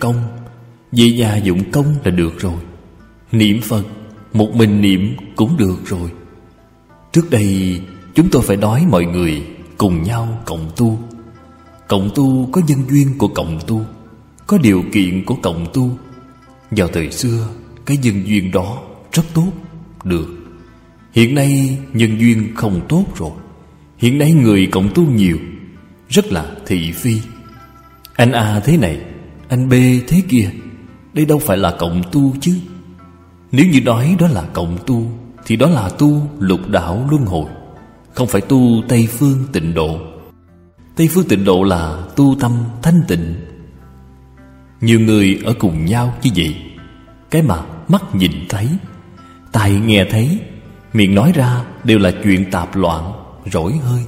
công Về nhà dụng công là được rồi. Niệm Phật, Một mình niệm cũng được rồi. Trước đây, Chúng tôi phải đói mọi người, Cùng nhau cộng tu. Cộng tu có nhân duyên của cộng tu, Có điều kiện của cộng tu. Vào thời xưa, Cái nhân duyên đó rất tốt, Được. Hiện nay, nhân duyên không tốt rồi. Hiện nay người cộng tu nhiều, Rất là thị phi. Anh A thế này anh B thế kia, Đây đâu phải là cộng tu chứ? Nếu như nói đó là cộng tu, Thì đó là tu lục đạo luân hồi, Không phải tu Tây Phương tịnh độ. Tây Phương tịnh độ là tu tâm thanh tịnh. Nhiều người ở cùng nhau như vậy, Cái mà mắt nhìn thấy, Tai nghe thấy, Miệng nói ra đều là chuyện tạp loạn, Rỗi hơi.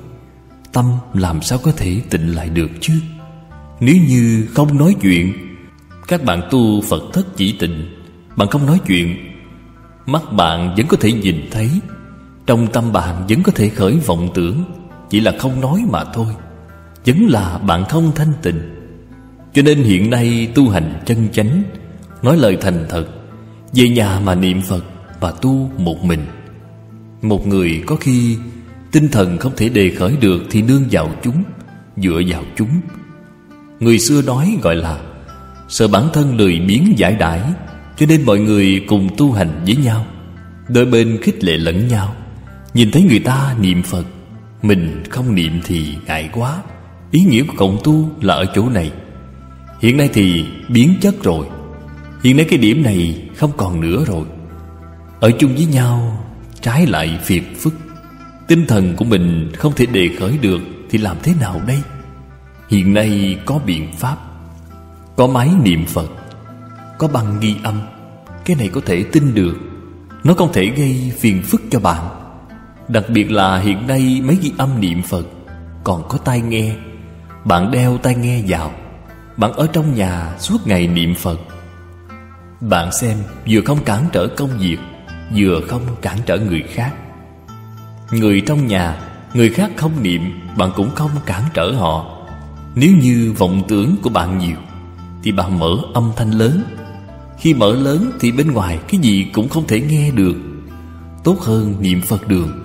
Tâm làm sao có thể tịnh lại được chứ? Nếu như không nói chuyện, Các bạn tu Phật thất chỉ tịnh Bạn không nói chuyện, Mắt bạn vẫn có thể nhìn thấy, Trong tâm bạn vẫn có thể khởi vọng tưởng, Chỉ là không nói mà thôi, Vẫn là bạn không thanh tịnh. Cho nên hiện nay tu hành chân chánh, Nói lời thành thật, Về nhà mà niệm Phật Và tu một mình. Một người có khi Tinh thần không thể đề khởi được Thì nương vào chúng, Dựa vào chúng. Người xưa nói gọi là Sợ bản thân lười biếng giải đãi, Cho nên mọi người cùng tu hành với nhau. Đôi bên khích lệ lẫn nhau. Nhìn thấy người ta niệm Phật, Mình không niệm thì ngại quá. Ý nghĩa của cộng tu là ở chỗ này. Hiện nay thì biến chất rồi. Hiện nay cái điểm này không còn nữa rồi. Ở chung với nhau, Trái lại phiền phức. Tinh thần của mình không thể đề khởi được Thì làm thế nào đây? Hiện nay có biện pháp, Có máy niệm Phật, Có băng ghi âm. Cái này có thể tin được. Nó không thể gây phiền phức cho bạn. Đặc biệt là hiện nay mấy ghi âm niệm Phật Còn có tai nghe. Bạn đeo tai nghe vào, Bạn ở trong nhà suốt ngày niệm Phật. Bạn xem, vừa không cản trở công việc, Vừa không cản trở người khác. Người trong nhà, Người khác không niệm, Bạn cũng không cản trở họ. Nếu như vọng tưởng của bạn nhiều, Thì bạn mở âm thanh lớn. Khi mở lớn thì bên ngoài Cái gì cũng không thể nghe được. Tốt hơn niệm Phật đường.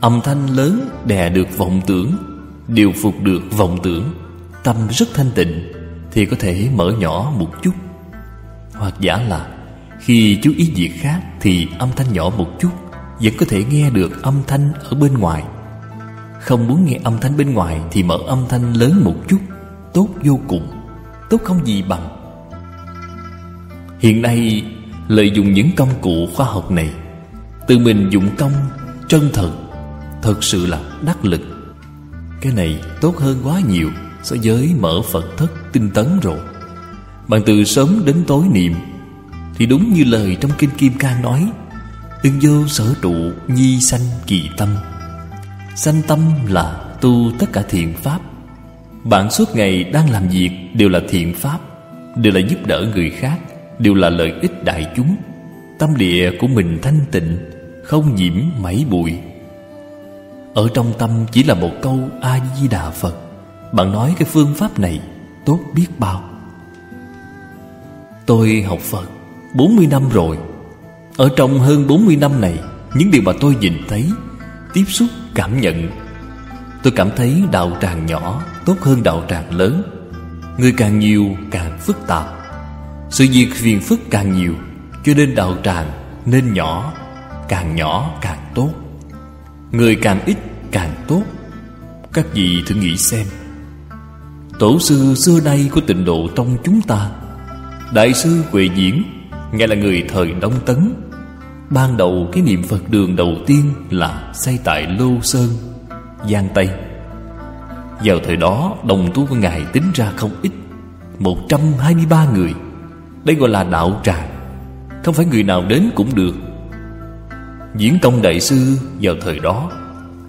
Âm thanh lớn đè được vọng tưởng, Điều phục được vọng tưởng. Tâm rất thanh tịnh, Thì có thể mở nhỏ một chút. Hoặc giả là, Khi chú ý việc khác Thì âm thanh nhỏ một chút, vẫn có thể nghe được âm thanh ở bên ngoài. Không muốn nghe âm thanh bên ngoài Thì mở âm thanh lớn một chút. Tốt vô cùng. Tốt không gì bằng. Hiện nay, Lợi dụng những công cụ khoa học này, Tự mình dụng công Chân thật Thật sự là đắc lực. Cái này tốt hơn quá nhiều So với mở Phật thất tinh tấn rồi. Bạn từ sớm đến tối niệm, Thì đúng như lời trong Kinh Kim Cang nói Ưng vô sở trụ, nhi sanh kỳ tâm. Sanh tâm là tu tất cả thiện pháp. Bạn suốt ngày đang làm việc đều là thiện pháp Đều là giúp đỡ người khác Đều là lợi ích đại chúng. Tâm địa của mình thanh tịnh Không nhiễm mảy bụi. Ở trong tâm chỉ là một câu A-di-đà Phật. Bạn nói cái phương pháp này Tốt biết bao. Tôi học Phật 40 năm rồi. Ở trong hơn 40 năm này Những điều mà tôi nhìn thấy Tiếp xúc, cảm nhận. Tôi cảm thấy đạo tràng nhỏ Tốt hơn đạo tràng lớn. Người càng nhiều càng phức tạp. Sự việc phiền phức càng nhiều, Cho nên đạo tràng nên nhỏ, Càng nhỏ càng tốt. Người càng ít càng tốt. Các vị thử nghĩ xem. Tổ sư xưa nay của tịnh độ trong chúng ta. Đại sư Huệ Diễn, Ngài là người thời Đông Tấn. Ban đầu cái niệm Phật đường đầu tiên là xây tại Lô Sơn, Giang Tây. Vào thời đó đồng tu của Ngài tính ra không ít 123 người. Đây gọi là đạo tràng. Không phải người nào đến cũng được. Diễn công đại sư vào thời đó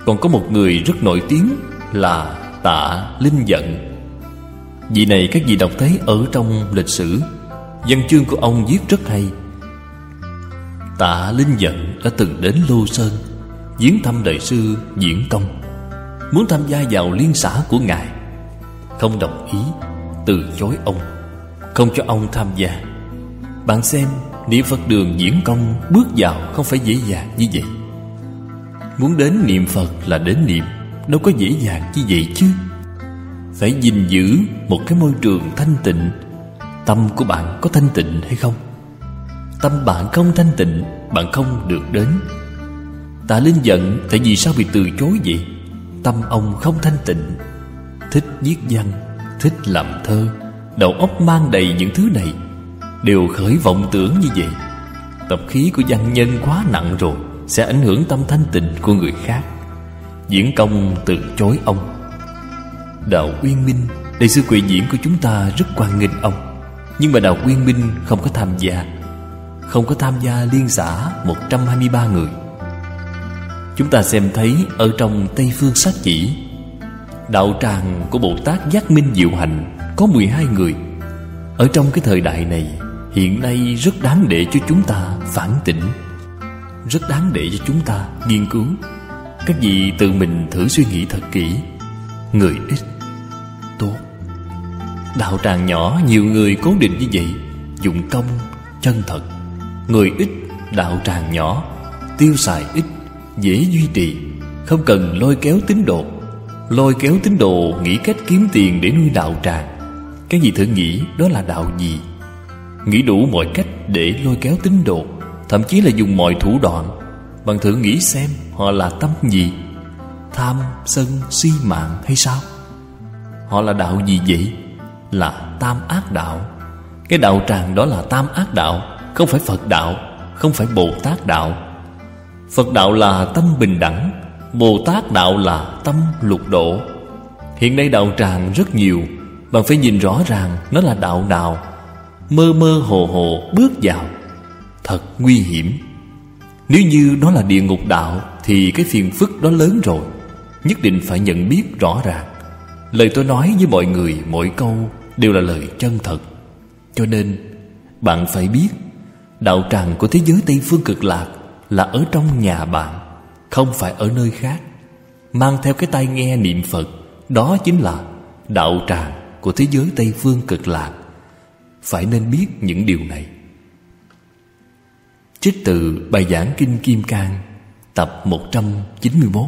Còn có một người rất nổi tiếng là Tạ Linh Dận Vị này các vị đọc thấy ở trong lịch sử Văn chương của ông viết rất hay. Tạ Linh Dận đã từng đến Lô Sơn, Viếng thăm đại sư Diễn Công. Muốn tham gia vào liên xã của ngài. Không đồng ý, Từ chối ông. Không cho ông tham gia. Bạn xem, Niệm Phật đường diễn công Bước vào không phải dễ dàng như vậy. Muốn đến niệm Phật là đến niệm, Đâu có dễ dàng như vậy chứ. Phải gìn giữ một cái môi trường thanh tịnh. Tâm của bạn có thanh tịnh hay không? Tâm bạn không thanh tịnh, Bạn không được đến. Tạ Linh giận, Tại vì sao bị từ chối vậy? Tâm ông không thanh tịnh. Thích viết văn, Thích làm thơ. Đầu óc mang đầy những thứ này. Đều khởi vọng tưởng như vậy. Tập khí của văn nhân quá nặng rồi, Sẽ ảnh hưởng tâm thanh tịnh của người khác. Diễn công từ chối ông. Đạo Uyên Minh, Đại sư quệ diễn của chúng ta rất quan nghênh ông. Nhưng mà Đạo Uyên Minh không có tham gia. Không có tham gia liên xã 123 người. Chúng ta xem thấy ở trong Tây Phương Sát Chỉ, Đạo tràng của Bồ Tát Giác Minh Diệu Hành Có 12 người. Ở trong cái thời đại này, Hiện nay rất đáng để cho chúng ta phản tỉnh, Rất đáng để cho chúng ta nghiên cứu. Các vị tự mình thử suy nghĩ thật kỹ. Người ít, Tốt. Đạo tràng nhỏ, nhiều người cố định như vậy, Dụng công chân thật. Người ít đạo tràng nhỏ. Tiêu xài ít Dễ duy trì. Không cần lôi kéo tín đồ. Lôi kéo tín đồ nghĩ cách kiếm tiền để nuôi đạo tràng. Cái gì thử nghĩ đó là đạo gì? Nghĩ đủ mọi cách để lôi kéo tín đồ Thậm chí là dùng mọi thủ đoạn. Bạn thử nghĩ xem họ là tâm gì? Tham, sân, si mạng hay sao? Họ là đạo gì vậy? Là tam ác đạo. Cái đạo tràng đó là tam ác đạo. Không phải Phật đạo, Không phải Bồ Tát đạo. Phật đạo là tâm bình đẳng, Bồ Tát đạo là tâm lục độ. Hiện nay đạo tràng rất nhiều, Bạn phải nhìn rõ ràng nó là đạo nào. Mơ mơ hồ hồ bước vào, Thật nguy hiểm. Nếu như đó là địa ngục đạo, Thì cái phiền phức đó lớn rồi, Nhất định phải nhận biết rõ ràng. Lời tôi nói với mọi người mỗi câu Đều là lời chân thật. Cho nên, bạn phải biết Đạo tràng của thế giới Tây Phương cực lạc Là ở trong nhà bạn, Không phải ở nơi khác. Mang theo cái tai nghe niệm Phật, Đó chính là đạo tràng của thế giới Tây Phương cực lạc. Phải nên biết những điều này. Trích từ bài giảng Kinh Kim Cang, Tập 191